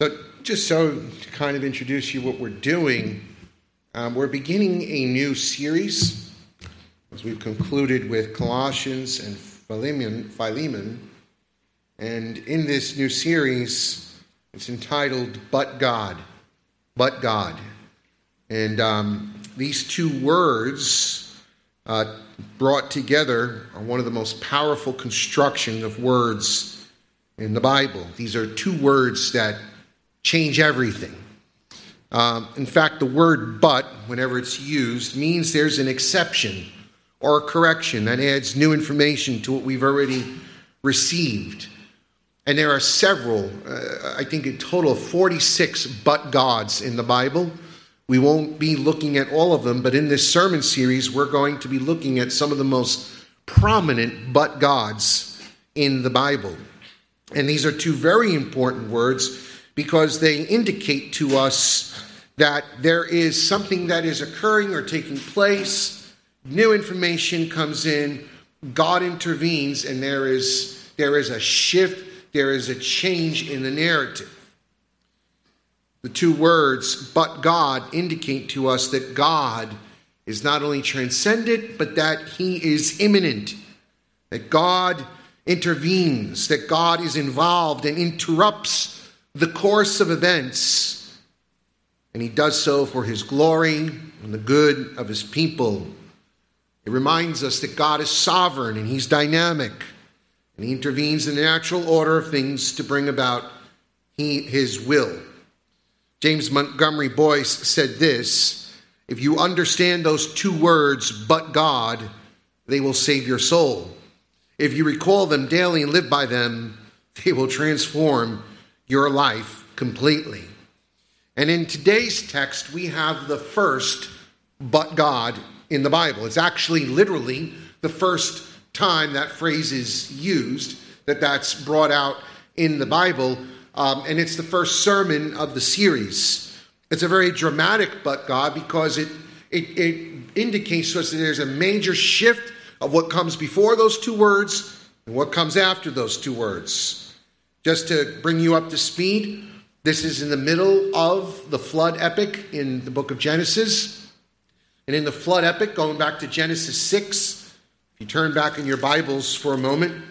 So, just so to kind of introduce you what we're doing, um, we're beginning a new series as we've concluded with Colossians and Philemon, Philemon. And in this new series, it's entitled But God. But God. And um, these two words uh, brought together are one of the most powerful construction of words in the Bible. These are two words that change everything. Um, in fact, the word but, whenever it's used, means there's an exception or a correction that adds new information to what we've already received. And there are several, uh, I think a total of 46 but gods in the Bible. We won't be looking at all of them, but in this sermon series, we're going to be looking at some of the most prominent but gods in the Bible. And these are two very important words because they indicate to us that there is something that is occurring or taking place. New information comes in, God intervenes, and there is, there is a shift, there is a change in the narrative. The two words, but God, indicate to us that God is not only transcendent, but that He is immanent, that God intervenes, that God is involved and interrupts the course of events, and he does so for his glory and the good of his people. It reminds us that God is sovereign and he's dynamic, and he intervenes in the natural order of things to bring about he, his will. James Montgomery Boice said this If you understand those two words, but God, they will save your soul. If you recall them daily and live by them, they will transform your life completely. And in today's text, we have the first but God in the Bible. It's actually literally the first time that phrase is used, that that's brought out in the Bible. Um, and it's the first sermon of the series. It's a very dramatic but God because it, it, it indicates to us that there's a major shift of what comes before those two words and what comes after those two words. Just to bring you up to speed, this is in the middle of the flood epic in the book of Genesis. And in the flood epic, going back to Genesis 6, if you turn back in your Bibles for a moment,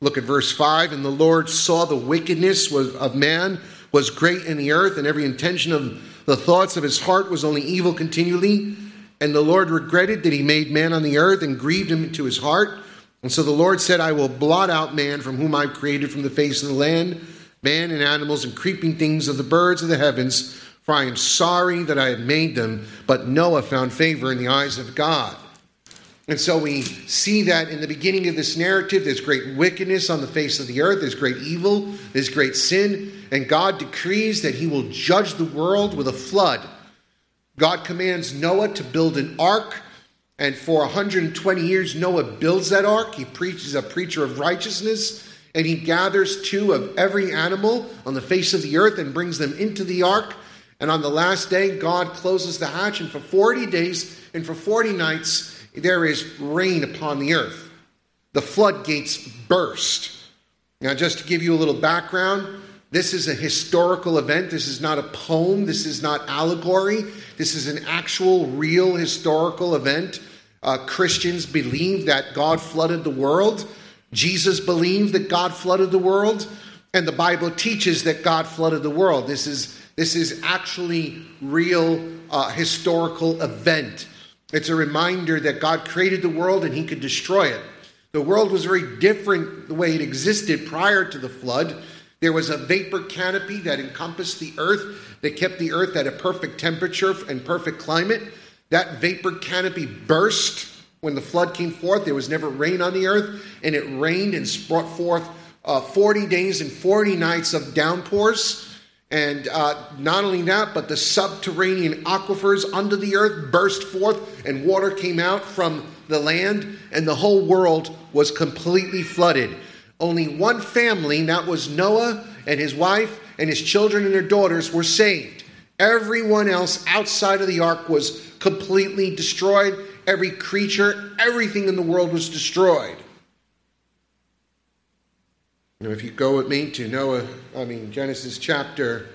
look at verse 5. And the Lord saw the wickedness of man was great in the earth, and every intention of the thoughts of his heart was only evil continually. And the Lord regretted that he made man on the earth and grieved him to his heart. And so the Lord said, I will blot out man from whom I've created from the face of the land, man and animals and creeping things of the birds of the heavens, for I am sorry that I have made them. But Noah found favor in the eyes of God. And so we see that in the beginning of this narrative, there's great wickedness on the face of the earth, there's great evil, there's great sin, and God decrees that he will judge the world with a flood. God commands Noah to build an ark and for 120 years, Noah builds that ark. He preaches a preacher of righteousness, and he gathers two of every animal on the face of the earth and brings them into the ark. And on the last day, God closes the hatch, and for 40 days and for 40 nights, there is rain upon the earth. The floodgates burst. Now, just to give you a little background, this is a historical event. This is not a poem. This is not allegory. This is an actual, real historical event. Uh, Christians believe that God flooded the world. Jesus believed that God flooded the world. And the Bible teaches that God flooded the world. This is, this is actually real uh, historical event. It's a reminder that God created the world and he could destroy it. The world was very different the way it existed prior to the flood. There was a vapor canopy that encompassed the earth, that kept the earth at a perfect temperature and perfect climate. That vapor canopy burst when the flood came forth. There was never rain on the earth, and it rained and brought forth uh, 40 days and 40 nights of downpours. And uh, not only that, but the subterranean aquifers under the earth burst forth, and water came out from the land, and the whole world was completely flooded. Only one family, and that was Noah and his wife and his children and their daughters, were saved. Everyone else outside of the ark was completely destroyed. Every creature, everything in the world was destroyed. Know, if you go with me to Noah, I mean, Genesis chapter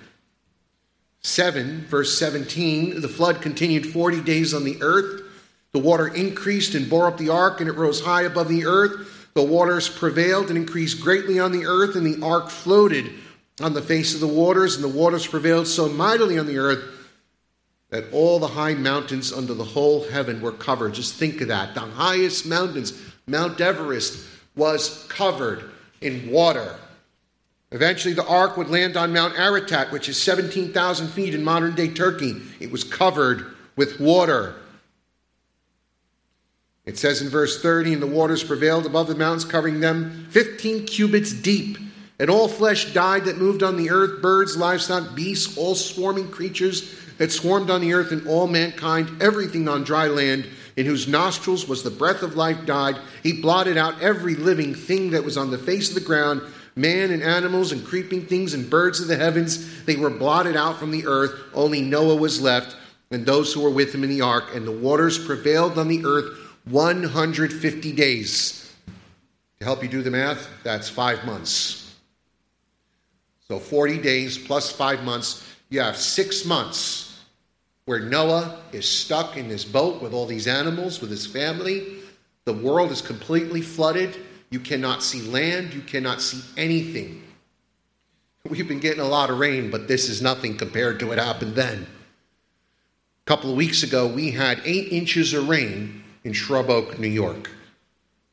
7, verse 17, the flood continued 40 days on the earth. The water increased and bore up the ark, and it rose high above the earth. The waters prevailed and increased greatly on the earth, and the ark floated on the face of the waters, and the waters prevailed so mightily on the earth that all the high mountains under the whole heaven were covered. Just think of that. The highest mountains, Mount Everest, was covered in water. Eventually, the ark would land on Mount Ararat, which is 17,000 feet in modern day Turkey. It was covered with water. It says in verse 30 And the waters prevailed above the mountains, covering them 15 cubits deep. And all flesh died that moved on the earth birds, livestock, beasts, all swarming creatures that swarmed on the earth, and all mankind, everything on dry land, in whose nostrils was the breath of life, died. He blotted out every living thing that was on the face of the ground man and animals and creeping things and birds of the heavens. They were blotted out from the earth. Only Noah was left, and those who were with him in the ark. And the waters prevailed on the earth 150 days. To help you do the math, that's five months. So 40 days plus five months, you have six months where Noah is stuck in this boat with all these animals, with his family. The world is completely flooded. You cannot see land. You cannot see anything. We've been getting a lot of rain, but this is nothing compared to what happened then. A couple of weeks ago, we had eight inches of rain in Shrub Oak, New York.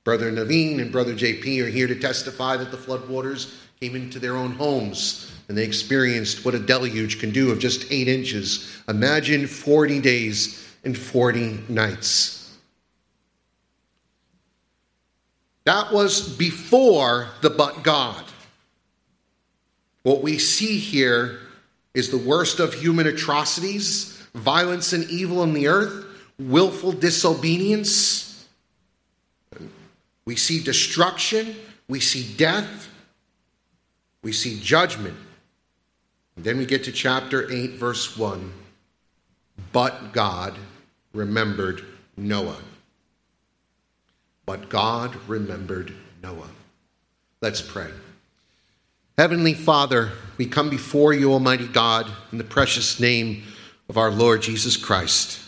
Brother Naveen and Brother JP are here to testify that the floodwaters came into their own homes and they experienced what a deluge can do of just eight inches. Imagine 40 days and 40 nights. That was before the but God. What we see here is the worst of human atrocities, violence and evil on the earth, willful disobedience. We see destruction, we see death, we see judgment. Then we get to chapter 8, verse 1. But God remembered Noah. But God remembered Noah. Let's pray. Heavenly Father, we come before you, Almighty God, in the precious name of our Lord Jesus Christ.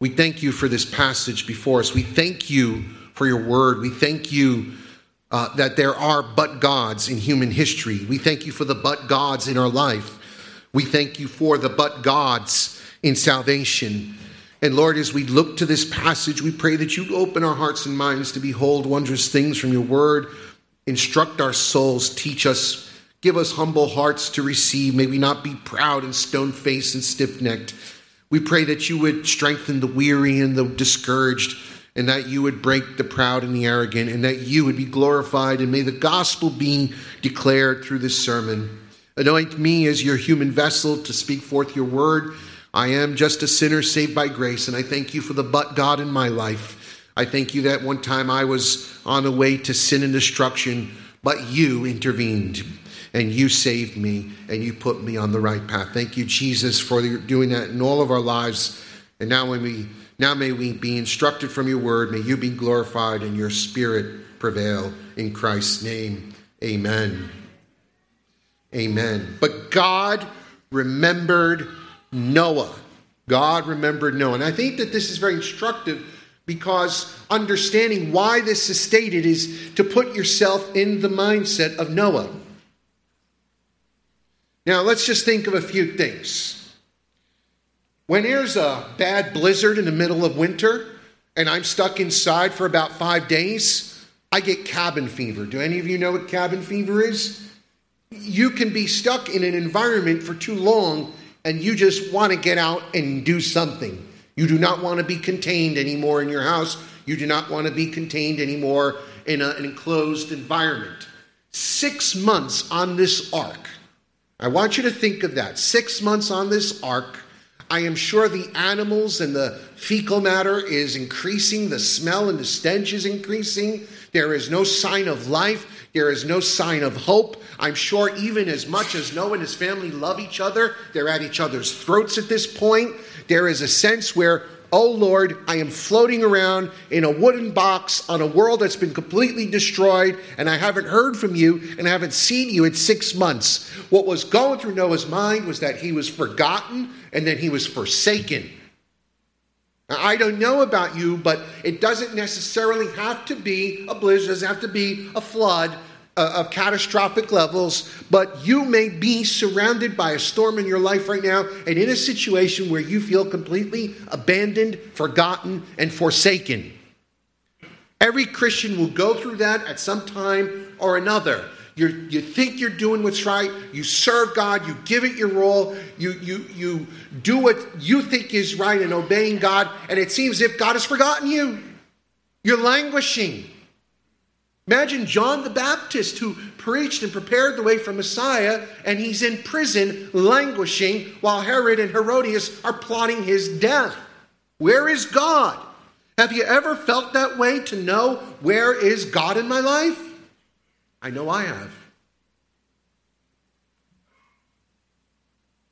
We thank you for this passage before us. We thank you for your word. We thank you uh, that there are but gods in human history. We thank you for the but gods in our life. We thank you for the but gods in salvation. And Lord, as we look to this passage, we pray that you open our hearts and minds to behold wondrous things from your word. Instruct our souls, teach us, give us humble hearts to receive. May we not be proud and stone faced and stiff necked. We pray that you would strengthen the weary and the discouraged, and that you would break the proud and the arrogant, and that you would be glorified. And may the gospel be declared through this sermon. Anoint me as your human vessel to speak forth your word. I am just a sinner saved by grace, and I thank you for the but God in my life. I thank you that one time I was on the way to sin and destruction, but you intervened and you saved me and you put me on the right path. Thank you, Jesus, for doing that in all of our lives. And now, when we now may we be instructed from your word. May you be glorified and your spirit prevail in Christ's name. Amen. Amen. But God remembered Noah. God remembered Noah. And I think that this is very instructive because understanding why this is stated is to put yourself in the mindset of Noah. Now, let's just think of a few things. When there's a bad blizzard in the middle of winter and I'm stuck inside for about five days, I get cabin fever. Do any of you know what cabin fever is? You can be stuck in an environment for too long and you just want to get out and do something. You do not want to be contained anymore in your house. You do not want to be contained anymore in a, an enclosed environment. Six months on this ark. I want you to think of that. Six months on this ark. I am sure the animals and the fecal matter is increasing, the smell and the stench is increasing. There is no sign of life. There is no sign of hope. I'm sure, even as much as Noah and his family love each other, they're at each other's throats at this point. There is a sense where Oh Lord, I am floating around in a wooden box on a world that's been completely destroyed, and I haven't heard from you and I haven't seen you in six months. What was going through Noah's mind was that he was forgotten and then he was forsaken. I don't know about you, but it doesn't necessarily have to be a blizzard, doesn't have to be a flood uh, of catastrophic levels, but you may be surrounded by a storm in your life right now and in a situation where you feel completely abandoned, forgotten, and forsaken. Every Christian will go through that at some time or another. You're, you think you're doing what's right, you serve God, you give it your all, you, you, you do what you think is right and obeying God, and it seems if God has forgotten you. You're languishing. Imagine John the Baptist who preached and prepared the way for Messiah, and he's in prison languishing while Herod and Herodias are plotting his death. Where is God? Have you ever felt that way to know where is God in my life? I know I have.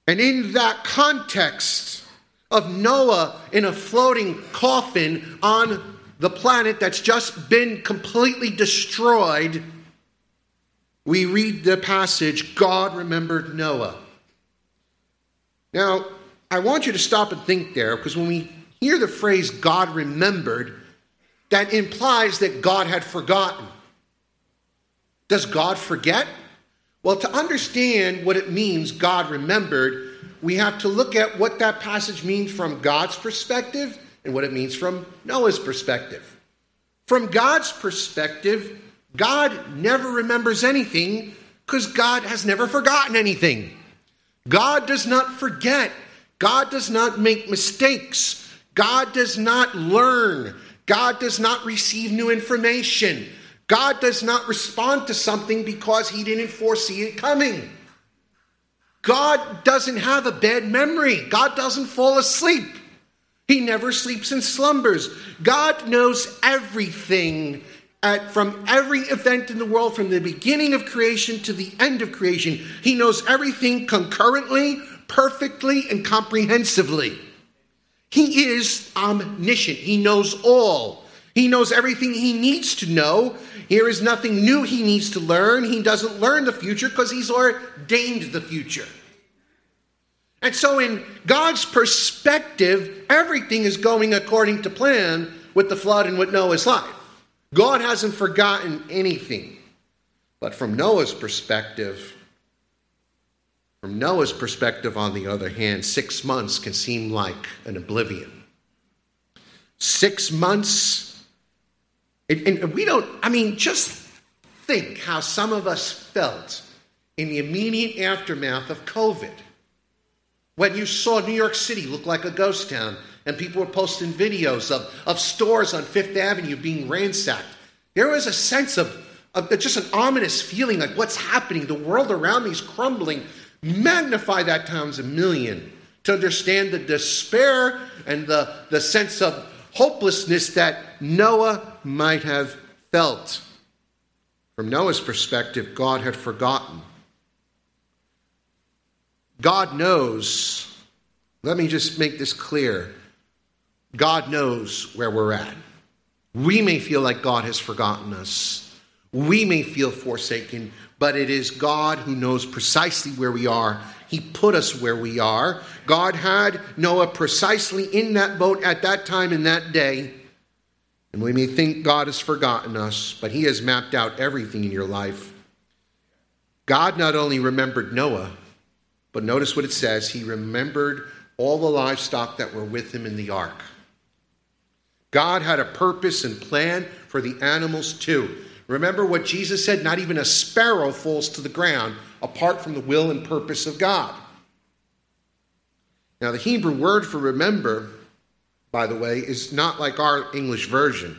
And in that context of Noah in a floating coffin on the planet that's just been completely destroyed, we read the passage God remembered Noah. Now, I want you to stop and think there because when we hear the phrase God remembered, that implies that God had forgotten. Does God forget? Well, to understand what it means God remembered, we have to look at what that passage means from God's perspective and what it means from Noah's perspective. From God's perspective, God never remembers anything because God has never forgotten anything. God does not forget. God does not make mistakes. God does not learn. God does not receive new information. God does not respond to something because he didn't foresee it coming. God doesn't have a bad memory. God doesn't fall asleep. He never sleeps and slumbers. God knows everything at, from every event in the world, from the beginning of creation to the end of creation. He knows everything concurrently, perfectly, and comprehensively. He is omniscient. He knows all. He knows everything he needs to know. There is nothing new he needs to learn. He doesn't learn the future because he's ordained the future. And so, in God's perspective, everything is going according to plan with the flood and with Noah's life. God hasn't forgotten anything. But from Noah's perspective, from Noah's perspective, on the other hand, six months can seem like an oblivion. Six months, and we don't, I mean, just think how some of us felt in the immediate aftermath of COVID. When you saw New York City look like a ghost town and people were posting videos of, of stores on Fifth Avenue being ransacked, there was a sense of, of just an ominous feeling like what's happening? The world around me is crumbling. Magnify that times a million to understand the despair and the, the sense of hopelessness that Noah might have felt. From Noah's perspective, God had forgotten God knows, let me just make this clear God knows where we're at. We may feel like God has forgotten us, we may feel forsaken, but it is God who knows precisely where we are. He put us where we are. God had Noah precisely in that boat at that time in that day. And we may think God has forgotten us, but He has mapped out everything in your life. God not only remembered Noah, but notice what it says He remembered all the livestock that were with him in the ark. God had a purpose and plan for the animals too. Remember what Jesus said not even a sparrow falls to the ground apart from the will and purpose of God. Now, the Hebrew word for remember, by the way, is not like our English version.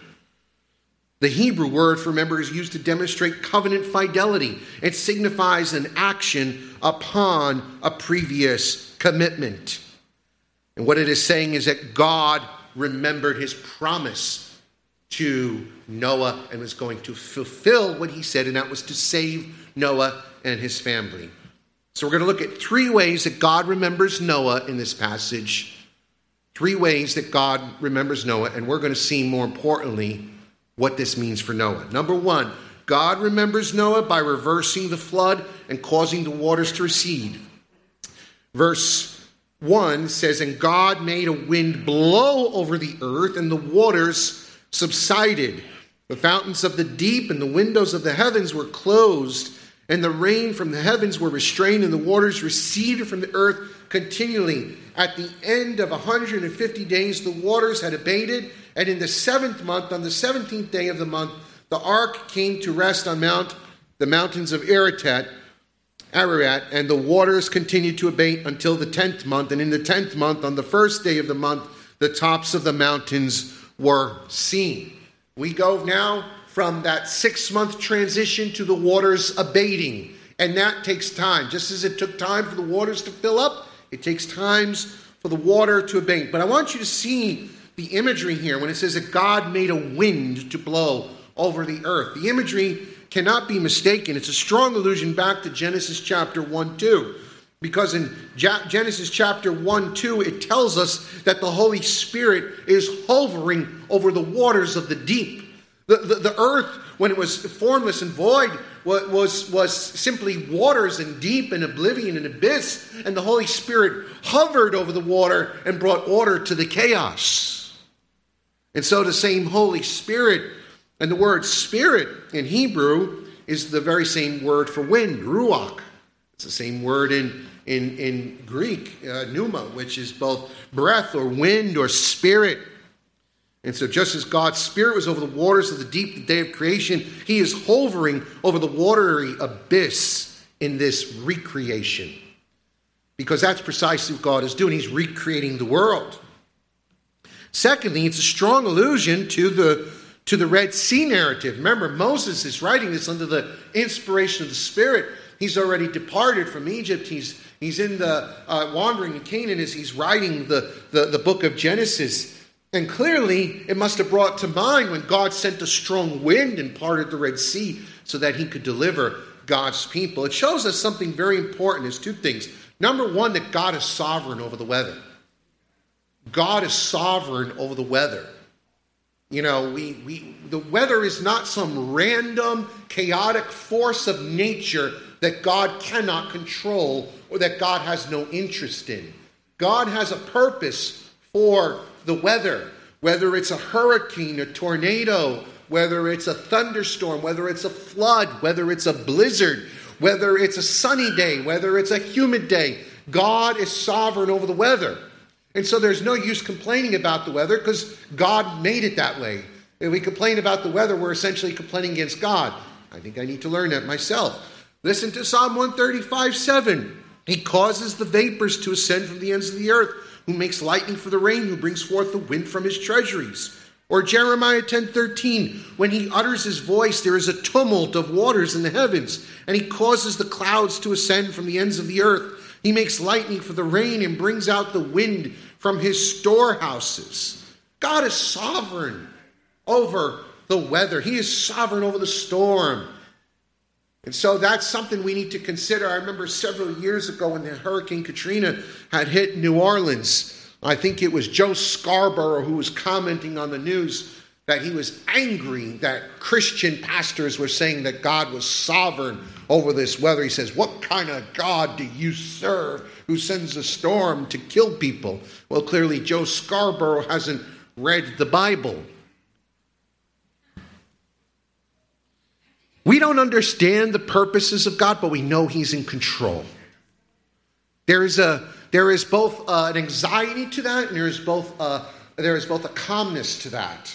The Hebrew word for remember is used to demonstrate covenant fidelity. It signifies an action upon a previous commitment. And what it is saying is that God remembered his promise to Noah and was going to fulfill what he said, and that was to save Noah and his family. So we're going to look at three ways that God remembers Noah in this passage. Three ways that God remembers Noah, and we're going to see more importantly what this means for Noah. Number one, God remembers Noah by reversing the flood and causing the waters to recede. Verse 1 says, And God made a wind blow over the earth, and the waters subsided. The fountains of the deep and the windows of the heavens were closed, and the rain from the heavens were restrained, and the waters receded from the earth continually. At the end of 150 days, the waters had abated, and in the seventh month, on the 17th day of the month, the ark came to rest on Mount, the mountains of Ararat, Ararat, and the waters continued to abate until the tenth month. And in the tenth month, on the first day of the month, the tops of the mountains were seen. We go now from that six month transition to the waters abating. And that takes time. Just as it took time for the waters to fill up, it takes times for the water to abate. But I want you to see the imagery here when it says that God made a wind to blow over the earth. The imagery cannot be mistaken. It's a strong allusion back to Genesis chapter 1 2. Because in Genesis chapter 1 2, it tells us that the Holy Spirit is hovering over the waters of the deep. The, the, the earth, when it was formless and void, was, was, was simply waters and deep and oblivion and abyss. And the Holy Spirit hovered over the water and brought order to the chaos. And so the same Holy Spirit and the word spirit in Hebrew is the very same word for wind, ruach. It's the same word in, in, in Greek, uh, pneuma, which is both breath or wind or spirit. And so, just as God's Spirit was over the waters of the deep the day of creation, He is hovering over the watery abyss in this recreation. Because that's precisely what God is doing. He's recreating the world. Secondly, it's a strong allusion to the to the Red Sea narrative. Remember, Moses is writing this under the inspiration of the Spirit. He's already departed from Egypt. He's, he's in the uh, wandering in Canaan as he's writing the, the, the book of Genesis. And clearly, it must have brought to mind when God sent a strong wind and parted the Red Sea so that he could deliver God's people. It shows us something very important. It's two things. Number one, that God is sovereign over the weather. God is sovereign over the weather. You know, we, we, the weather is not some random, chaotic force of nature that God cannot control or that God has no interest in. God has a purpose for the weather, whether it's a hurricane, a tornado, whether it's a thunderstorm, whether it's a flood, whether it's a blizzard, whether it's a sunny day, whether it's a humid day. God is sovereign over the weather. And so there's no use complaining about the weather because God made it that way. If we complain about the weather, we're essentially complaining against God. I think I need to learn that myself. Listen to Psalm 135 7. He causes the vapors to ascend from the ends of the earth, who makes lightning for the rain, who brings forth the wind from his treasuries. Or Jeremiah 10:13, when he utters his voice there is a tumult of waters in the heavens, and he causes the clouds to ascend from the ends of the earth. He makes lightning for the rain and brings out the wind from his storehouses. God is sovereign over the weather, He is sovereign over the storm. And so that's something we need to consider. I remember several years ago when the Hurricane Katrina had hit New Orleans. I think it was Joe Scarborough who was commenting on the news that he was angry that Christian pastors were saying that God was sovereign over this weather. He says, What kind of God do you serve who sends a storm to kill people? Well, clearly, Joe Scarborough hasn't read the Bible. We don't understand the purposes of God, but we know He's in control. There is, a, there is both uh, an anxiety to that, and there is both, uh, there is both a calmness to that.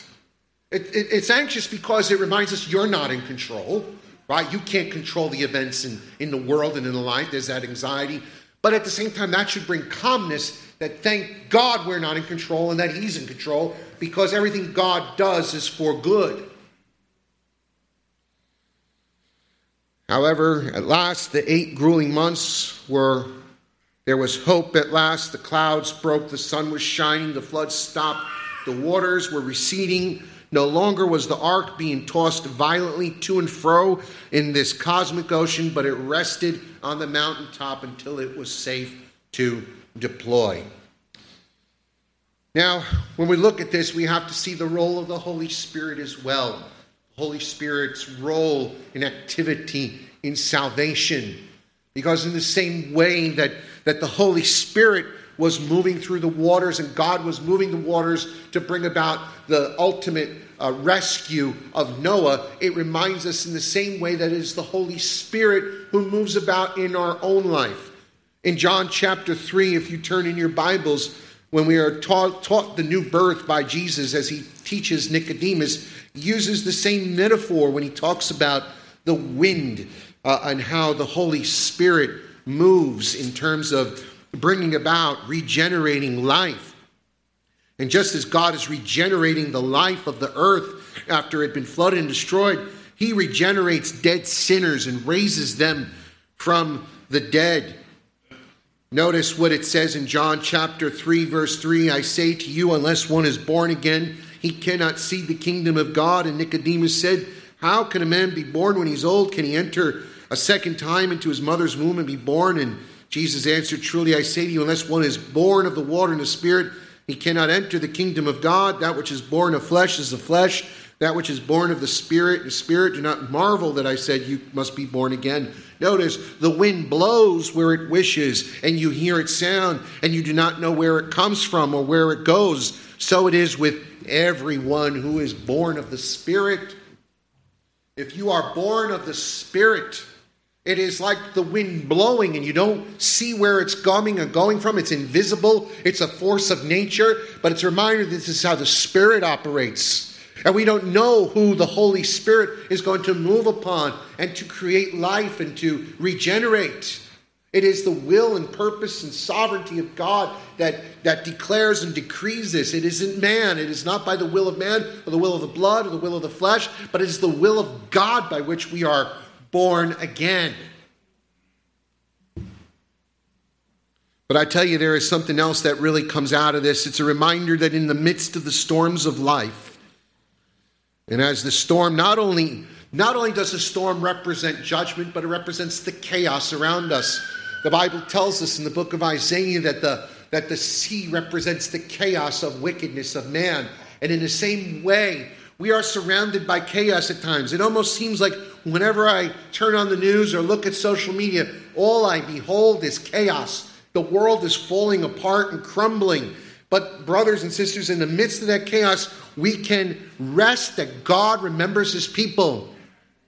It, it, it's anxious because it reminds us you're not in control, right? You can't control the events in, in the world and in the life. There's that anxiety. But at the same time, that should bring calmness that thank God we're not in control and that He's in control because everything God does is for good. However, at last, the eight grueling months were, there was hope at last. The clouds broke, the sun was shining, the floods stopped, the waters were receding, no longer was the ark being tossed violently to and fro in this cosmic ocean, but it rested on the mountaintop until it was safe to deploy. Now, when we look at this, we have to see the role of the Holy Spirit as well. Holy Spirit's role in activity in salvation. Because, in the same way that, that the Holy Spirit was moving through the waters and God was moving the waters to bring about the ultimate uh, rescue of Noah, it reminds us in the same way that it is the Holy Spirit who moves about in our own life. In John chapter 3, if you turn in your Bibles, when we are taught, taught the new birth by Jesus as he teaches Nicodemus, uses the same metaphor when he talks about the wind uh, and how the Holy Spirit moves in terms of bringing about regenerating life. And just as God is regenerating the life of the earth after it had been flooded and destroyed, he regenerates dead sinners and raises them from the dead. Notice what it says in John chapter 3, verse 3 I say to you, unless one is born again, he cannot see the kingdom of God. And Nicodemus said, How can a man be born when he's old? Can he enter a second time into his mother's womb and be born? And Jesus answered, Truly I say to you, unless one is born of the water and the Spirit, he cannot enter the kingdom of God. That which is born of flesh is the flesh. That which is born of the Spirit, the Spirit. Do not marvel that I said you must be born again. Notice the wind blows where it wishes, and you hear its sound, and you do not know where it comes from or where it goes. So it is with everyone who is born of the Spirit. If you are born of the Spirit, it is like the wind blowing, and you don't see where it's coming and going from. It's invisible, it's a force of nature, but it's a reminder this is how the Spirit operates. And we don't know who the Holy Spirit is going to move upon and to create life and to regenerate. It is the will and purpose and sovereignty of God that, that declares and decrees this. It isn't man. It is not by the will of man or the will of the blood or the will of the flesh, but it is the will of God by which we are born again. But I tell you, there is something else that really comes out of this. It's a reminder that in the midst of the storms of life, and as the storm not only not only does the storm represent judgment, but it represents the chaos around us. The Bible tells us in the book of Isaiah that the that the sea represents the chaos of wickedness of man. And in the same way, we are surrounded by chaos at times. It almost seems like whenever I turn on the news or look at social media, all I behold is chaos. The world is falling apart and crumbling. But, brothers and sisters, in the midst of that chaos, we can rest that God remembers his people.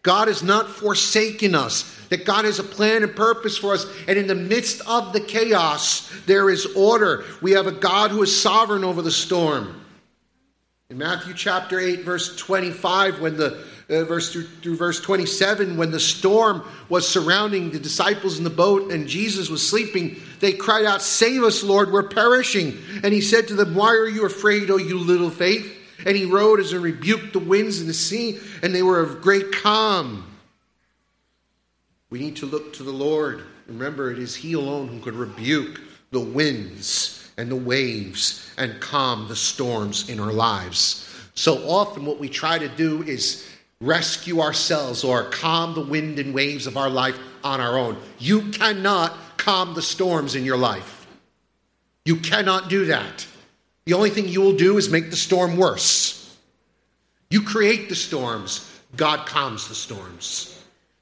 God has not forsaken us, that God has a plan and purpose for us. And in the midst of the chaos, there is order. We have a God who is sovereign over the storm. In Matthew chapter 8, verse 25, when the uh, verse through, through verse 27, when the storm was surrounding the disciples in the boat and Jesus was sleeping, they cried out, Save us, Lord, we're perishing. And he said to them, Why are you afraid, O you little faith? And he rode as and rebuked the winds and the sea, and they were of great calm. We need to look to the Lord. Remember, it is He alone who could rebuke the winds and the waves and calm the storms in our lives. So often, what we try to do is rescue ourselves or calm the wind and waves of our life on our own. You cannot calm the storms in your life. You cannot do that. The only thing you will do is make the storm worse. You create the storms, God calms the storms.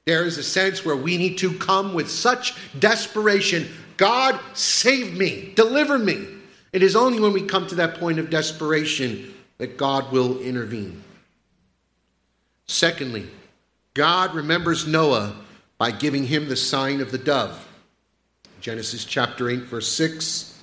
There is a sense where we need to come with such desperation God, save me, deliver me. It is only when we come to that point of desperation that God will intervene. Secondly, God remembers Noah by giving him the sign of the dove. Genesis chapter 8, verse 6.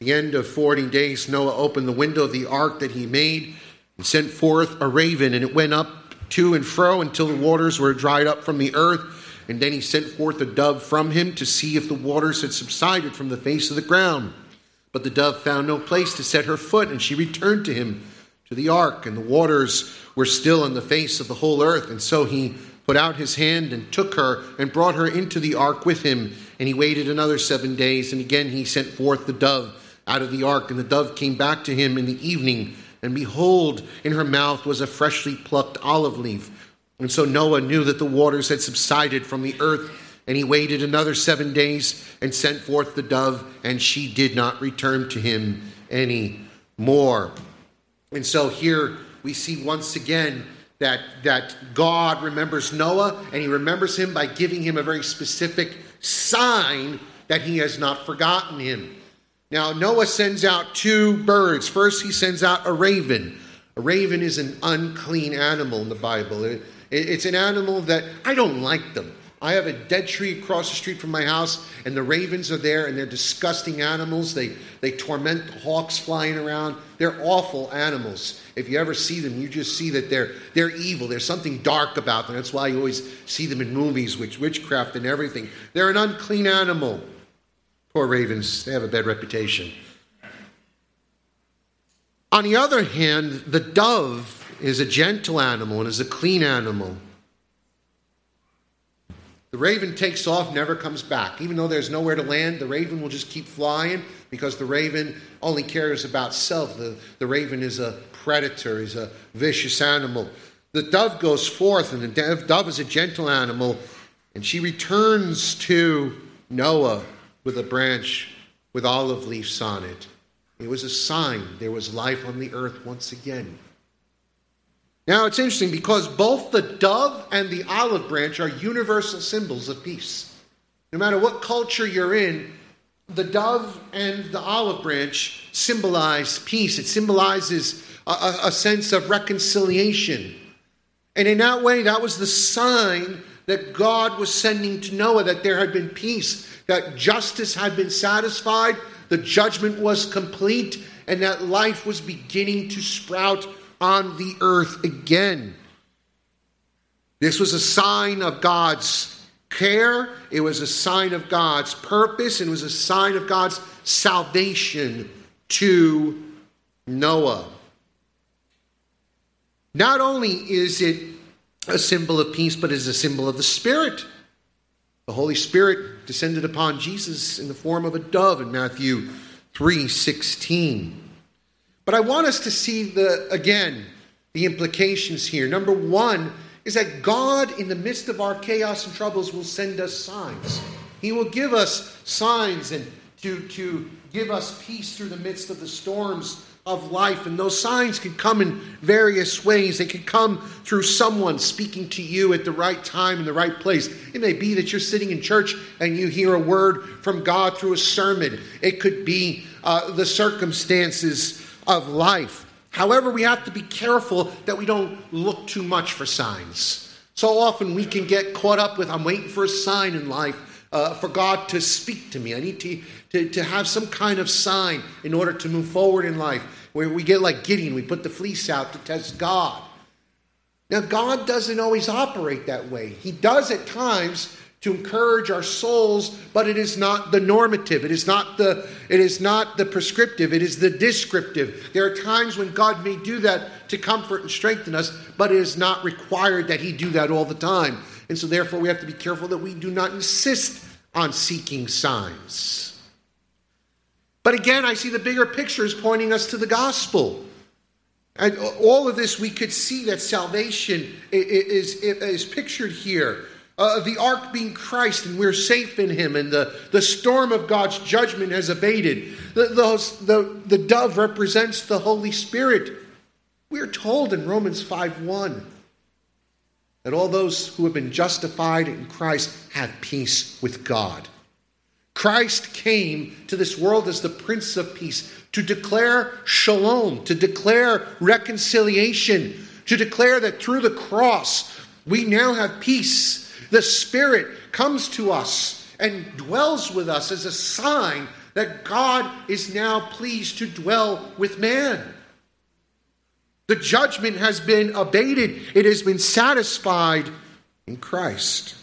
At the end of 40 days, Noah opened the window of the ark that he made and sent forth a raven, and it went up to and fro until the waters were dried up from the earth. And then he sent forth a dove from him to see if the waters had subsided from the face of the ground. But the dove found no place to set her foot, and she returned to him to the ark, and the waters were still on the face of the whole earth. And so he put out his hand and took her and brought her into the ark with him. And he waited another seven days, and again he sent forth the dove out of the ark. And the dove came back to him in the evening, and behold, in her mouth was a freshly plucked olive leaf. And so Noah knew that the waters had subsided from the earth, And he waited another seven days and sent forth the dove, and she did not return to him any more. And so here we see once again that, that God remembers Noah, and he remembers him by giving him a very specific sign that he has not forgotten him. Now, Noah sends out two birds. First, he sends out a raven. A raven is an unclean animal in the Bible. It, it, it's an animal that I don't like them. I have a dead tree across the street from my house, and the ravens are there, and they're disgusting animals. They, they torment the hawks flying around. They're awful animals. If you ever see them, you just see that they're, they're evil. There's something dark about them. That's why you always see them in movies, with witchcraft and everything. They're an unclean animal. Poor ravens, they have a bad reputation. On the other hand, the dove is a gentle animal and is a clean animal. The raven takes off, never comes back. Even though there's nowhere to land, the raven will just keep flying because the raven only cares about self. The, the raven is a predator, he's a vicious animal. The dove goes forth, and the dove is a gentle animal, and she returns to Noah with a branch with olive leaves on it. It was a sign there was life on the earth once again. Now it's interesting because both the dove and the olive branch are universal symbols of peace. No matter what culture you're in, the dove and the olive branch symbolize peace. It symbolizes a, a, sense of reconciliation. And in that way, that was the sign that God was sending to Noah that there had been peace, that justice had been satisfied, the judgment was complete, and that life was beginning to sprout on the earth again. This was a sign of God's care, it was a sign of God's purpose, and it was a sign of God's salvation to Noah. Not only is it a symbol of peace, but it is a symbol of the Spirit. The Holy Spirit descended upon Jesus in the form of a dove in Matthew 3:16. But I want us to see the again the implications here. Number 1 is that God in the midst of our chaos and troubles will send us signs. He will give us signs and to, to give us peace through the midst of the storms of life. And those signs can come in various ways. They can come through someone speaking to you at the right time in the right place. It may be that you're sitting in church and you hear a word from God through a sermon, it could be uh, the circumstances of life. However, we have to be careful that we don't look too much for signs. So often we can get caught up with, I'm waiting for a sign in life. Uh, for God to speak to me. I need to, to, to have some kind of sign in order to move forward in life. Where we get like Gideon, we put the fleece out to test God. Now, God doesn't always operate that way. He does at times to encourage our souls, but it is not the normative. It is not the, it is not the prescriptive. It is the descriptive. There are times when God may do that to comfort and strengthen us, but it is not required that He do that all the time. And so, therefore, we have to be careful that we do not insist on seeking signs. But again, I see the bigger picture is pointing us to the gospel. And all of this, we could see that salvation is, is, is pictured here uh, the ark being Christ, and we're safe in Him, and the, the storm of God's judgment has abated. The, the, the, the dove represents the Holy Spirit. We're told in Romans 5 1 that all those who have been justified in Christ have peace with God. Christ came to this world as the Prince of Peace to declare shalom, to declare reconciliation, to declare that through the cross we now have peace the Spirit comes to us and dwells with us as a sign that God is now pleased to dwell with man. The judgment has been abated, it has been satisfied in Christ.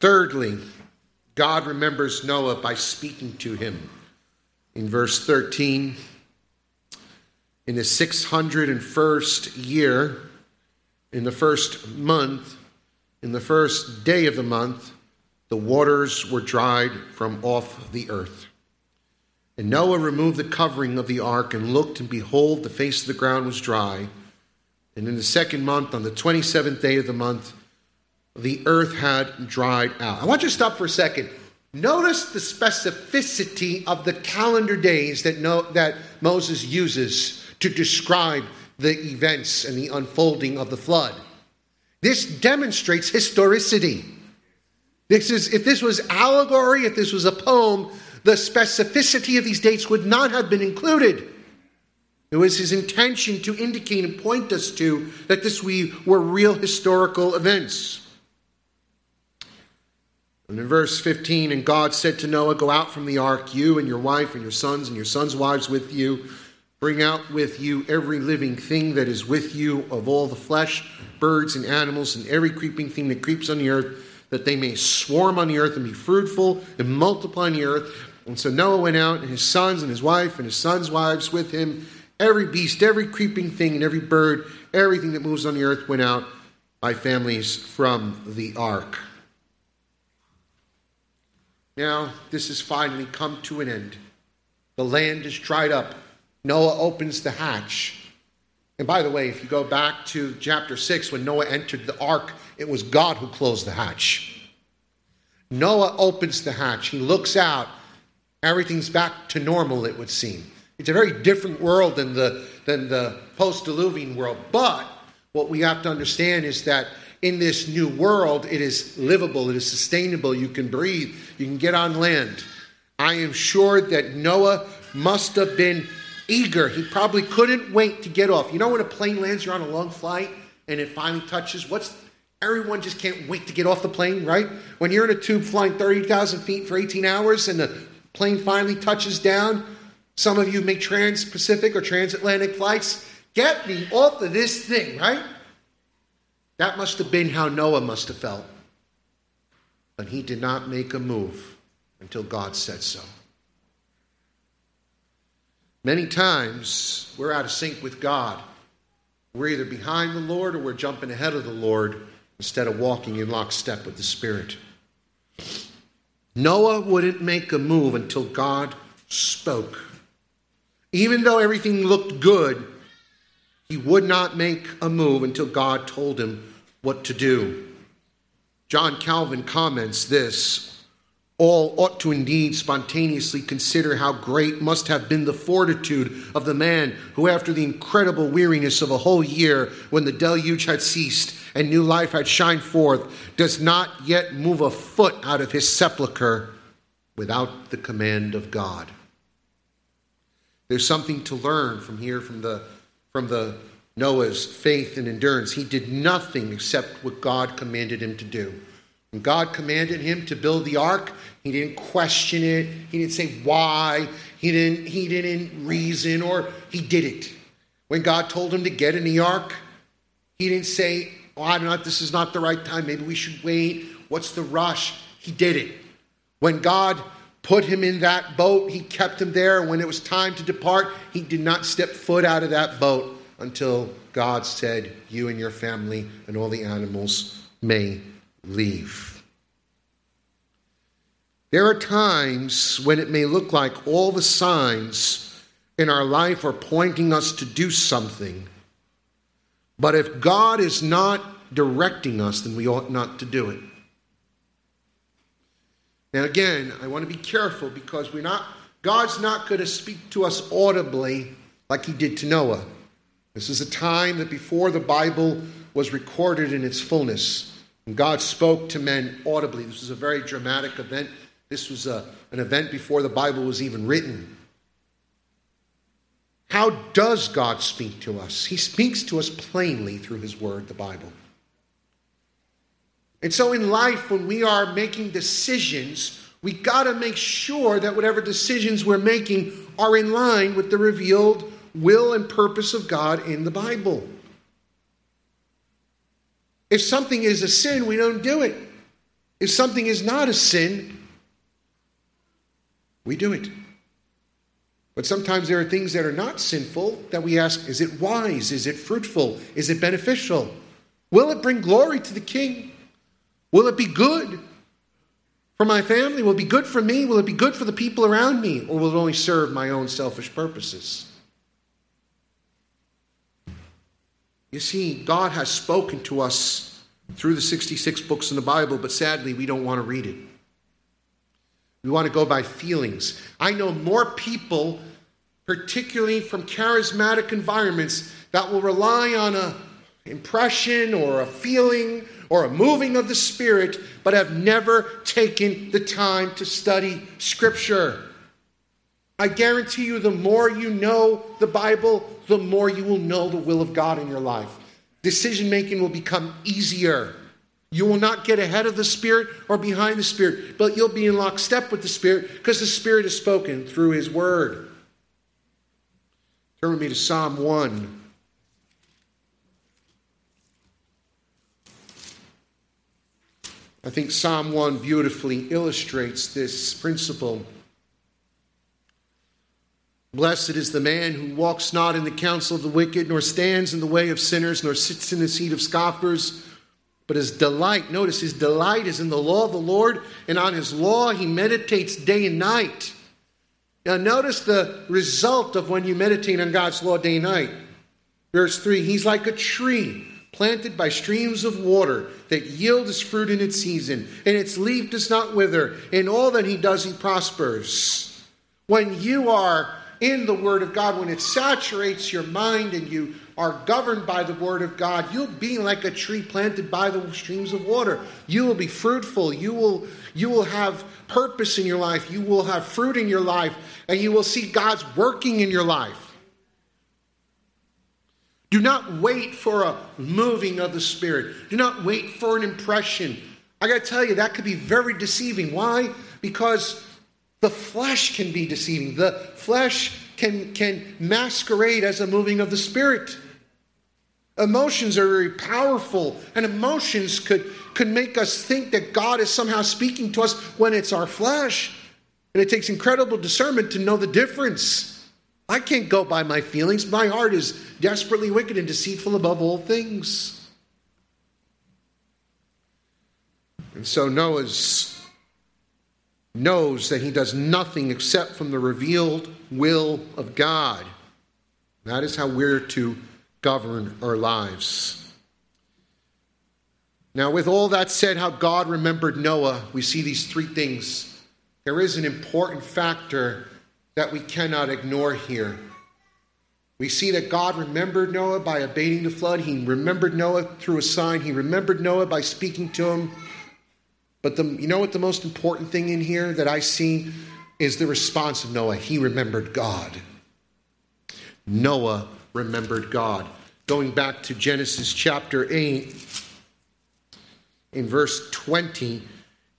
Thirdly, God remembers Noah by speaking to him. In verse 13, in the 601st year, in the first month, in the first day of the month, the waters were dried from off the earth. And Noah removed the covering of the ark and looked, and behold, the face of the ground was dry. And in the second month, on the 27th day of the month, the earth had dried out. I want you to stop for a second. Notice the specificity of the calendar days that, no, that Moses uses to describe the events and the unfolding of the flood. This demonstrates historicity. This is, if this was allegory, if this was a poem, the specificity of these dates would not have been included. It was his intention to indicate and point us to that this we were real historical events. And in verse 15, and God said to Noah, Go out from the ark, you and your wife and your sons and your sons' wives with you. Bring out with you every living thing that is with you of all the flesh, birds and animals, and every creeping thing that creeps on the earth, that they may swarm on the earth and be fruitful and multiply on the earth. And so Noah went out, and his sons and his wife and his sons' wives with him. Every beast, every creeping thing, and every bird, everything that moves on the earth went out by families from the ark. Now, this has finally come to an end. The land is dried up. Noah opens the hatch. And by the way, if you go back to chapter 6, when Noah entered the ark, it was God who closed the hatch. Noah opens the hatch. He looks out. Everything's back to normal, it would seem. It's a very different world than the, than the post diluvian world. But what we have to understand is that in this new world, it is livable, it is sustainable, you can breathe, you can get on land. I am sure that Noah must have been eager. He probably couldn't wait to get off. You know when a plane lands, you're on a long flight and it finally touches, what's everyone just can't wait to get off the plane, right? When you're in a tube flying 30,000 feet for 18 hours and the plane finally touches down, some of you make trans Pacific or transatlantic flights. Get me off of this thing, right? That must have been how Noah must have felt. But he did not make a move until God said so. Many times we're out of sync with God. We're either behind the Lord or we're jumping ahead of the Lord instead of walking in lockstep with the Spirit. Noah wouldn't make a move until God spoke. Even though everything looked good, he would not make a move until God told him what to do. John Calvin comments this all ought to indeed spontaneously consider how great must have been the fortitude of the man who, after the incredible weariness of a whole year, when the deluge had ceased and new life had shined forth, does not yet move a foot out of his sepulchre without the command of God. There's something to learn from here from the from the Noah's faith and endurance. He did nothing except what God commanded him to do. When God commanded him to build the ark, he didn't question it. He didn't say why. He didn't, he didn't reason or he did it. When God told him to get in the ark, he didn't say, oh, I don't know, this is not the right time. Maybe we should wait. What's the rush? He did it. When God put him in that boat, he kept him there. When it was time to depart, he did not step foot out of that boat until God said, You and your family and all the animals may leave. There are times when it may look like all the signs in our life are pointing us to do something. But if God is not directing us, then we ought not to do it. Now, again, I want to be careful because we're not, God's not going to speak to us audibly like he did to Noah. This is a time that before the Bible was recorded in its fullness, and God spoke to men audibly. This was a very dramatic event. This was a, an event before the Bible was even written. How does God speak to us? He speaks to us plainly through His Word, the Bible. And so in life, when we are making decisions, we got to make sure that whatever decisions we're making are in line with the revealed will and purpose of God in the Bible. If something is a sin, we don't do it. If something is not a sin, we do it. But sometimes there are things that are not sinful that we ask is it wise? Is it fruitful? Is it beneficial? Will it bring glory to the king? Will it be good for my family? Will it be good for me? Will it be good for the people around me? Or will it only serve my own selfish purposes? You see, God has spoken to us through the 66 books in the Bible, but sadly, we don't want to read it. We want to go by feelings. I know more people, particularly from charismatic environments, that will rely on a impression or a feeling or a moving of the Spirit, but have never taken the time to study Scripture. I guarantee you, the more you know the Bible, the more you will know the will of God in your life. Decision making will become easier. You will not get ahead of the Spirit or behind the Spirit, but you'll be in lockstep with the Spirit because the Spirit is spoken through His Word. Turn with me to Psalm 1. I think Psalm 1 beautifully illustrates this principle. Blessed is the man who walks not in the counsel of the wicked, nor stands in the way of sinners, nor sits in the seat of scoffers. But his delight, notice his delight is in the law of the Lord, and on his law he meditates day and night. Now, notice the result of when you meditate on God's law day and night. Verse 3 He's like a tree planted by streams of water that yield its fruit in its season, and its leaf does not wither. In all that he does, he prospers. When you are in the Word of God, when it saturates your mind and you are governed by the Word of God, you'll be like a tree planted by the streams of water. You will be fruitful. You will, you will have purpose in your life. You will have fruit in your life, and you will see God's working in your life. Do not wait for a moving of the Spirit. Do not wait for an impression. I got to tell you, that could be very deceiving. Why? Because the flesh can be deceiving. The flesh can, can masquerade as a moving of the Spirit. Emotions are very powerful, and emotions could, could make us think that God is somehow speaking to us when it's our flesh. And it takes incredible discernment to know the difference. I can't go by my feelings. My heart is desperately wicked and deceitful above all things. And so Noah's knows that he does nothing except from the revealed will of God. That is how we're to govern our lives. Now, with all that said, how God remembered Noah, we see these three things. There is an important factor that we cannot ignore here. We see that God remembered Noah by abating the flood. He remembered Noah through a sign. He remembered Noah by speaking to him. But the, you know what the most important thing in here that I see is the response of Noah. He remembered God. Noah remembered God. Going back to Genesis chapter 8, in verse 20,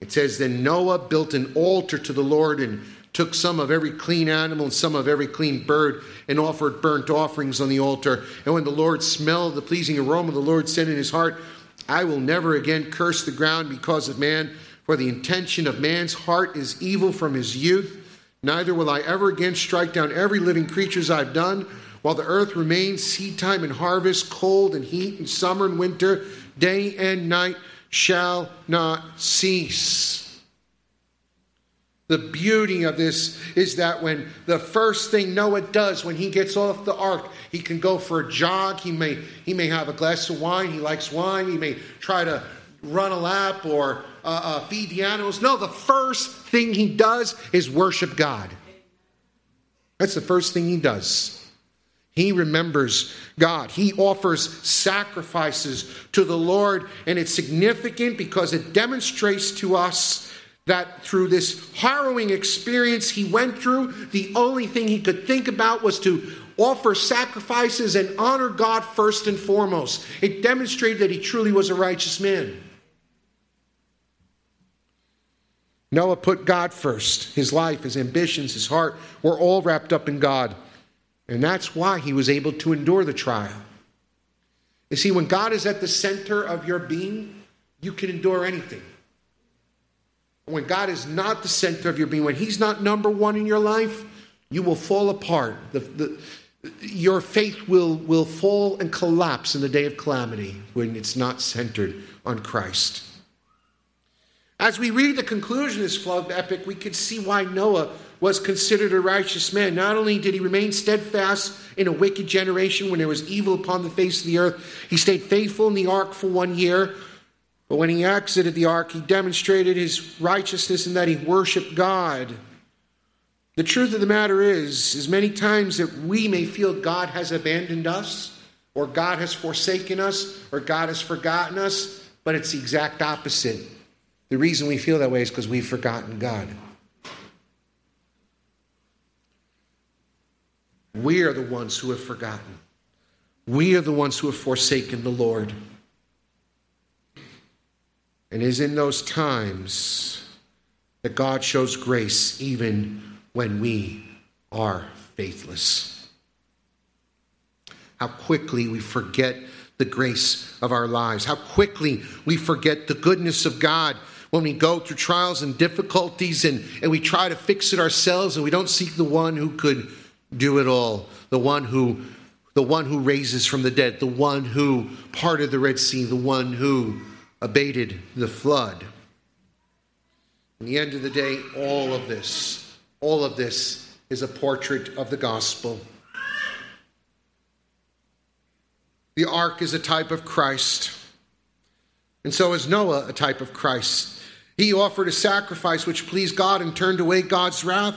it says, Then Noah built an altar to the Lord and took some of every clean animal and some of every clean bird and offered burnt offerings on the altar. And when the Lord smelled the pleasing aroma, the Lord said in his heart, I will never again curse the ground because of man, for the intention of man's heart is evil from his youth. Neither will I ever again strike down every living creature as I've done, while the earth remains, seed time and harvest, cold and heat, and summer and winter, day and night shall not cease. The beauty of this is that when the first thing Noah does when he gets off the ark, he can go for a jog. He may, he may have a glass of wine. He likes wine. He may try to run a lap or uh, uh, feed the animals. No, the first thing he does is worship God. That's the first thing he does. He remembers God. He offers sacrifices to the Lord, and it's significant because it demonstrates to us that through this harrowing experience he went through, the only thing he could think about was to offer sacrifices and honor God first and foremost. It demonstrated that he truly was a righteous man. Noah put God first. His life, his ambitions, his heart were all wrapped up in God. And that's why he was able to endure the trial. You see, when God is at the center of your being, you can endure anything. When God is not the center of your being, when He's not number one in your life, you will fall apart. The, the, your faith will, will fall and collapse in the day of calamity when it's not centered on Christ. As we read the conclusion of this flood epic, we can see why Noah was considered a righteous man. Not only did he remain steadfast in a wicked generation when there was evil upon the face of the earth, he stayed faithful in the ark for one year. But when he exited the ark, he demonstrated his righteousness in that he worshiped God. The truth of the matter is, as many times that we may feel God has abandoned us, or God has forsaken us, or God has forgotten us, but it's the exact opposite. The reason we feel that way is because we've forgotten God. We are the ones who have forgotten. We are the ones who have forsaken the Lord. And it is in those times that God shows grace even when we are faithless. How quickly we forget the grace of our lives, how quickly we forget the goodness of God when we go through trials and difficulties and, and we try to fix it ourselves and we don't seek the one who could do it all, the one who the one who raises from the dead, the one who parted the Red Sea, the one who abated the flood. In the end of the day, all of this, all of this is a portrait of the gospel. The ark is a type of Christ, and so is Noah a type of Christ. He offered a sacrifice which pleased God and turned away God's wrath.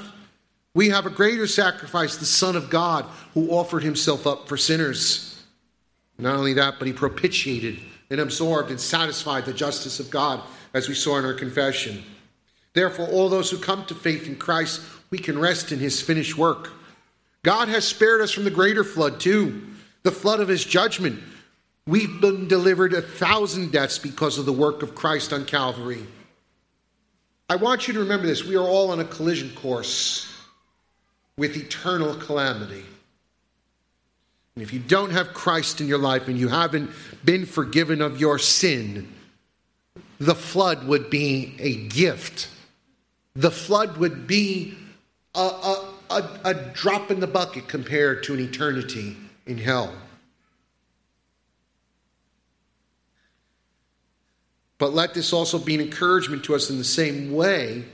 We have a greater sacrifice, the Son of God, who offered himself up for sinners. Not only that, but he propitiated and absorbed and satisfied the justice of God, as we saw in our confession. Therefore, all those who come to faith in Christ, we can rest in his finished work. God has spared us from the greater flood, too, the flood of his judgment. We've been delivered a thousand deaths because of the work of Christ on Calvary. I want you to remember this. We are all on a collision course with eternal calamity. And if you don't have Christ in your life and you haven't been forgiven of your sin, the flood would be a gift. The flood would be a, a, a, a drop in the bucket compared to an eternity in hell. But let this also be an encouragement to us in the same way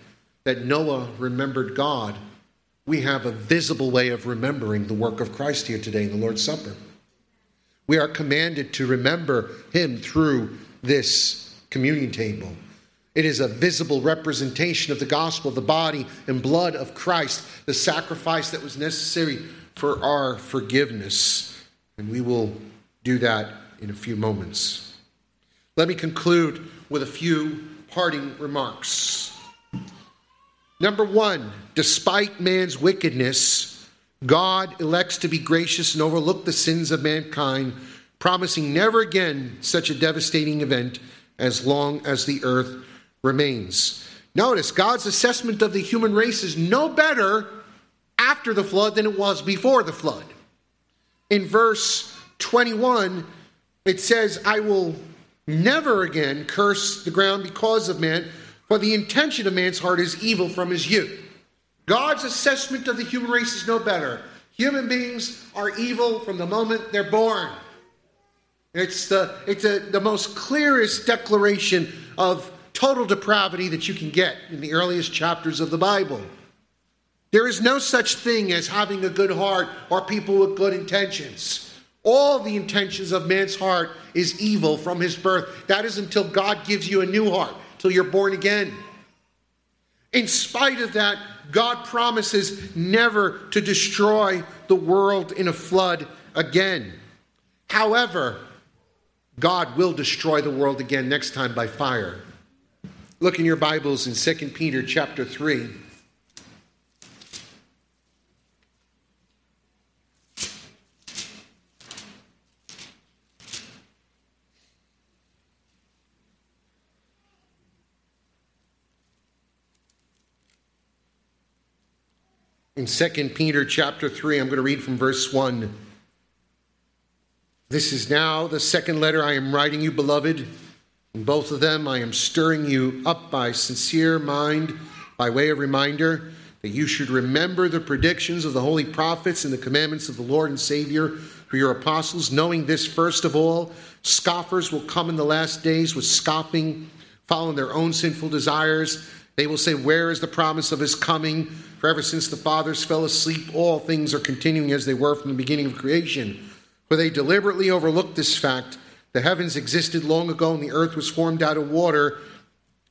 that Noah remembered God we have a visible way of remembering the work of Christ here today in the Lord's Supper. We are commanded to remember Him through this communion table. It is a visible representation of the gospel, the body and blood of Christ, the sacrifice that was necessary for our forgiveness. And we will do that in a few moments. Let me conclude with a few parting remarks. Number one, despite man's wickedness, God elects to be gracious and overlook the sins of mankind, promising never again such a devastating event as long as the earth remains. Notice God's assessment of the human race is no better after the flood than it was before the flood. In verse 21, it says, I will never again curse the ground because of man for the intention of man's heart is evil from his youth. God's assessment of the human race is no better. Human beings are evil from the moment they're born. It's the, it's a, the most clearest declaration of total depravity that you can get in the earliest chapters of the Bible. There is no such thing as having a good heart or people with good intentions. All the intentions of man's heart is evil from his birth. That is until God gives you a new heart till you're born again. In spite of that, God promises never to destroy the world in a flood again. However, God will destroy the world again next time by fire. Look in your Bibles in 2 Peter chapter 3. In 2 Peter chapter 3. I'm going to read from verse 1. This is now the second letter I am writing you, beloved. In both of them, I am stirring you up by sincere mind, by way of reminder, that you should remember the predictions of the holy prophets and the commandments of the Lord and Savior through your apostles, knowing this first of all, scoffers will come in the last days with scoffing, following their own sinful desires. They will say, Where is the promise of his coming? For ever since the fathers fell asleep, all things are continuing as they were from the beginning of creation. For they deliberately overlooked this fact the heavens existed long ago and the earth was formed out of water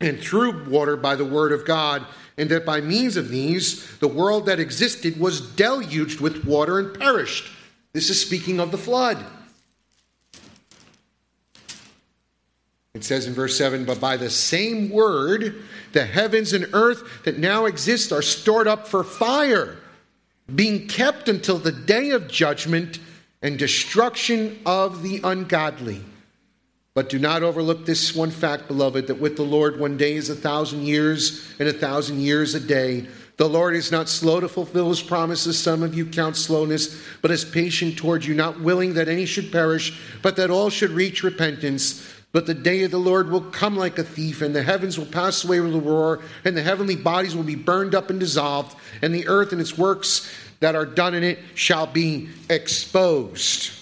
and through water by the word of God, and that by means of these the world that existed was deluged with water and perished. This is speaking of the flood. It says in verse 7 But by the same word, the heavens and earth that now exist are stored up for fire, being kept until the day of judgment and destruction of the ungodly. But do not overlook this one fact, beloved, that with the Lord one day is a thousand years, and a thousand years a day. The Lord is not slow to fulfill his promises, some of you count slowness, but is patient toward you, not willing that any should perish, but that all should reach repentance. But the day of the Lord will come like a thief, and the heavens will pass away with a roar, and the heavenly bodies will be burned up and dissolved, and the earth and its works that are done in it shall be exposed.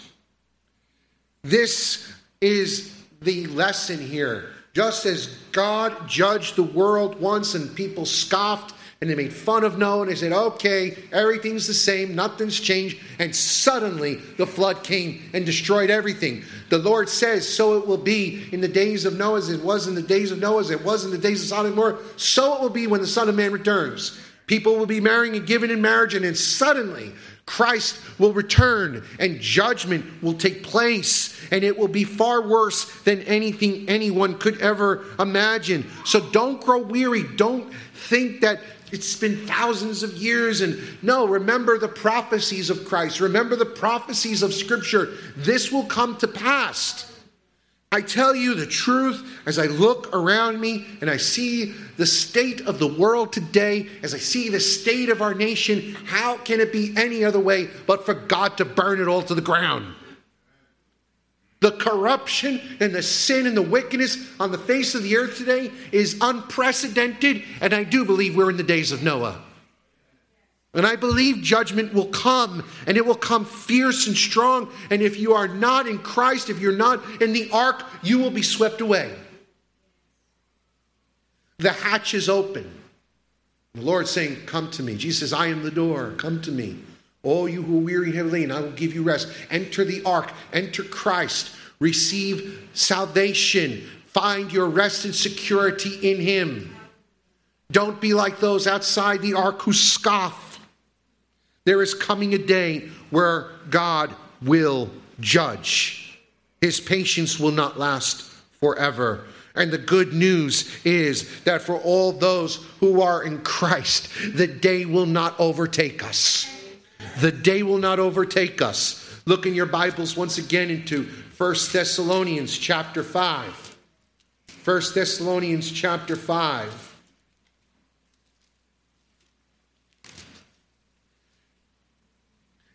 This is the lesson here. Just as God judged the world once and people scoffed and they made fun of Noah and they said, okay, everything's the same, nothing's changed. And suddenly the flood came and destroyed everything. The Lord says, so it will be in the days of Noah as it was in the days of Noah, as it was in the days of Sodom and Gomorrah. So it will be when the Son of Man returns. People will be marrying and giving in marriage, and then suddenly Christ will return and judgment will take place, and it will be far worse than anything anyone could ever imagine. So don't grow weary. Don't think that it's been thousands of years. And no, remember the prophecies of Christ, remember the prophecies of Scripture. This will come to pass. I tell you the truth as I look around me and I see the state of the world today, as I see the state of our nation, how can it be any other way but for God to burn it all to the ground? The corruption and the sin and the wickedness on the face of the earth today is unprecedented, and I do believe we're in the days of Noah. And I believe judgment will come, and it will come fierce and strong. And if you are not in Christ, if you're not in the ark, you will be swept away. The hatch is open. The Lord saying, Come to me. Jesus says, I am the door. Come to me. All you who are weary and heavy laden, I will give you rest. Enter the ark, enter Christ, receive salvation, find your rest and security in Him. Don't be like those outside the ark who scoff there is coming a day where God will judge. His patience will not last forever. And the good news is that for all those who are in Christ, the day will not overtake us. The day will not overtake us. Look in your Bibles once again into 1 Thessalonians chapter 5. 1 Thessalonians chapter 5.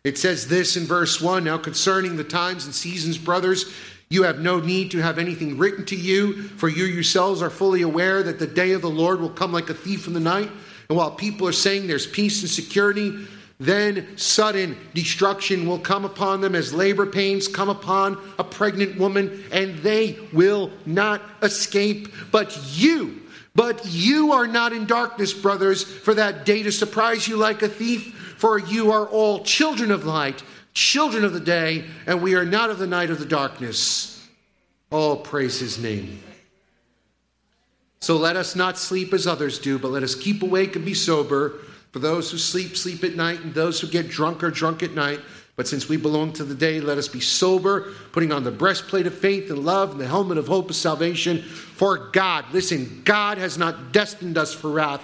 It says this in verse 1 Now concerning the times and seasons, brothers, you have no need to have anything written to you, for you yourselves are fully aware that the day of the Lord will come like a thief in the night. And while people are saying there's peace and security, then sudden destruction will come upon them as labor pains come upon a pregnant woman, and they will not escape. But you, but you are not in darkness, brothers, for that day to surprise you like a thief. For you are all children of light, children of the day, and we are not of the night of the darkness. All praise his name. So let us not sleep as others do, but let us keep awake and be sober. For those who sleep, sleep at night, and those who get drunk are drunk at night. But since we belong to the day, let us be sober, putting on the breastplate of faith and love and the helmet of hope of salvation. For God, listen, God has not destined us for wrath,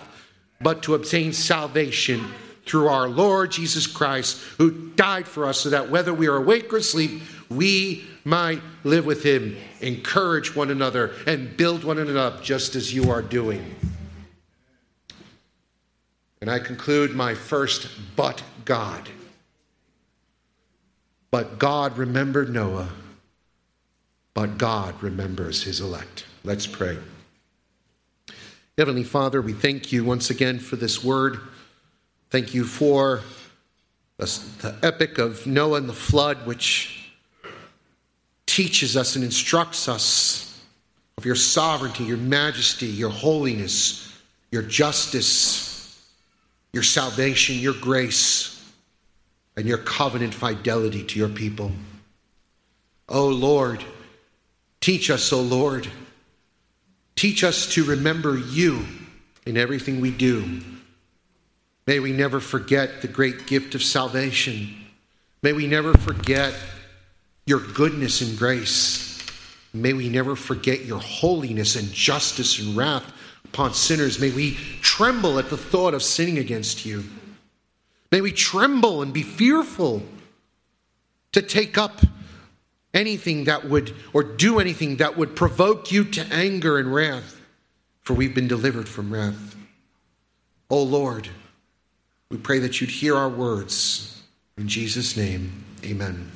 but to obtain salvation through our Lord Jesus Christ, who died for us so that whether we are awake or asleep, we might live with him, encourage one another, and build one another up just as you are doing. And I conclude my first, but God. But God remembered Noah, but God remembers his elect. Let's pray. Heavenly Father, we thank you once again for this word. Thank you for the epic of Noah and the flood, which teaches us and instructs us of your sovereignty, your majesty, your holiness, your justice, your salvation, your grace, and your covenant fidelity to your people. Oh Lord, Teach us, O Lord. Teach us to remember you in everything we do. May we never forget the great gift of salvation. May we never forget your goodness and grace. May we never forget your holiness and justice and wrath upon sinners. May we tremble at the thought of sinning against you. May we tremble and be fearful to take up anything that would, or do anything that would provoke you to anger and wrath, for we've been delivered from wrath. O oh Lord, we pray that you'd hear our words. In Jesus' name, amen.